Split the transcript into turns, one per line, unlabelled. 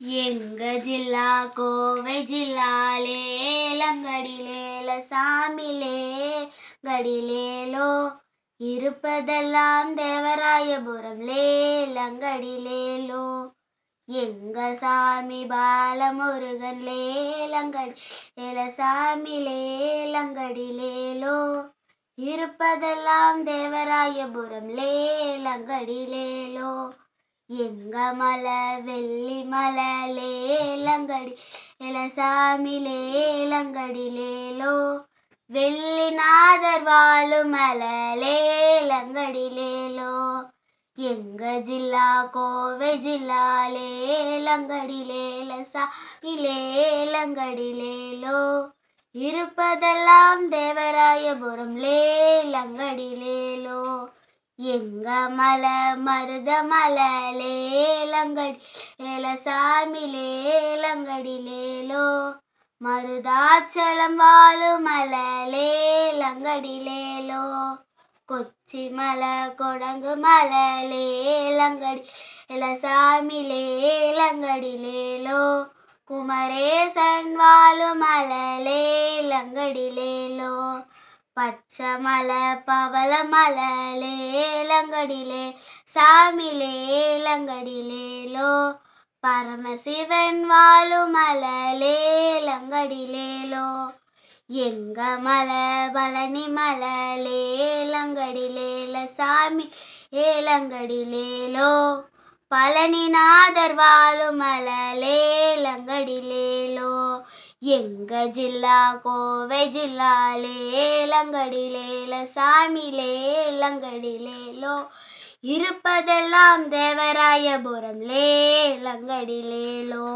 எங்க ஜில்லா கோவை ஜில்லாலே லங்கடிலேல சாமிலே கடிலேலோ. இருப்பதெல்லாம் தேவராயபுரம் லேலங்கடிலேலோ எங்க சாமி பாலமுருகன் லேலங்கடி ஏல சாமி லேலங்கடிலேலோ இருப்பதெல்லாம் தேவராயபுரம் லேலங்கடிலேலோ எங்க மலை வெள்ளி மலை லேலங்கடி இளசாமி லேலசாமி லேலங்கடிலேலோ வெள்ளிநாதர் வாழும் மலை லேலங்கடி லேலோ எங்க ஜில்லா கோவை ஜில்லா லேலசாமி லேலங்கடி லேலோ இருப்பதெல்லாம் தேவராயபுரம் லேலங்கடி லேலோ எங்க மல மருத மலை லேலங்கடி லேலசாமி லேலங்கடிலேலோ மருதாச்சலம் வாழும் மலை லேலங்கடிலேலோ கொச்சி மல கொடங்கு மலை லேலங்கடி லேலசாமி லேலங்கடிலேலோ குமரேசன் வாழும் மலை லேலங்கடிலேலோ பச்சை மலை பவள மலை லேலங்கடிலே சாமி லேலங்கடிலேலோ பரமசிவன் வாழும் மலை லேலங்கடிலேலோ எங்க மலை பழனி மலை லேலங்கடிலேல சாமி ஏலங்கடிலேலோ பழனிநாதர் வாழும் மலை லேலங்கடிலேலோ எங்க ஜில்லா கோவை ஜில்லா லேலங்கடிலேல சாமி லேலங்கடிலேலோ இருப்பதெல்லாம் தேவராயபுரம் லேலங்கடிலேலோ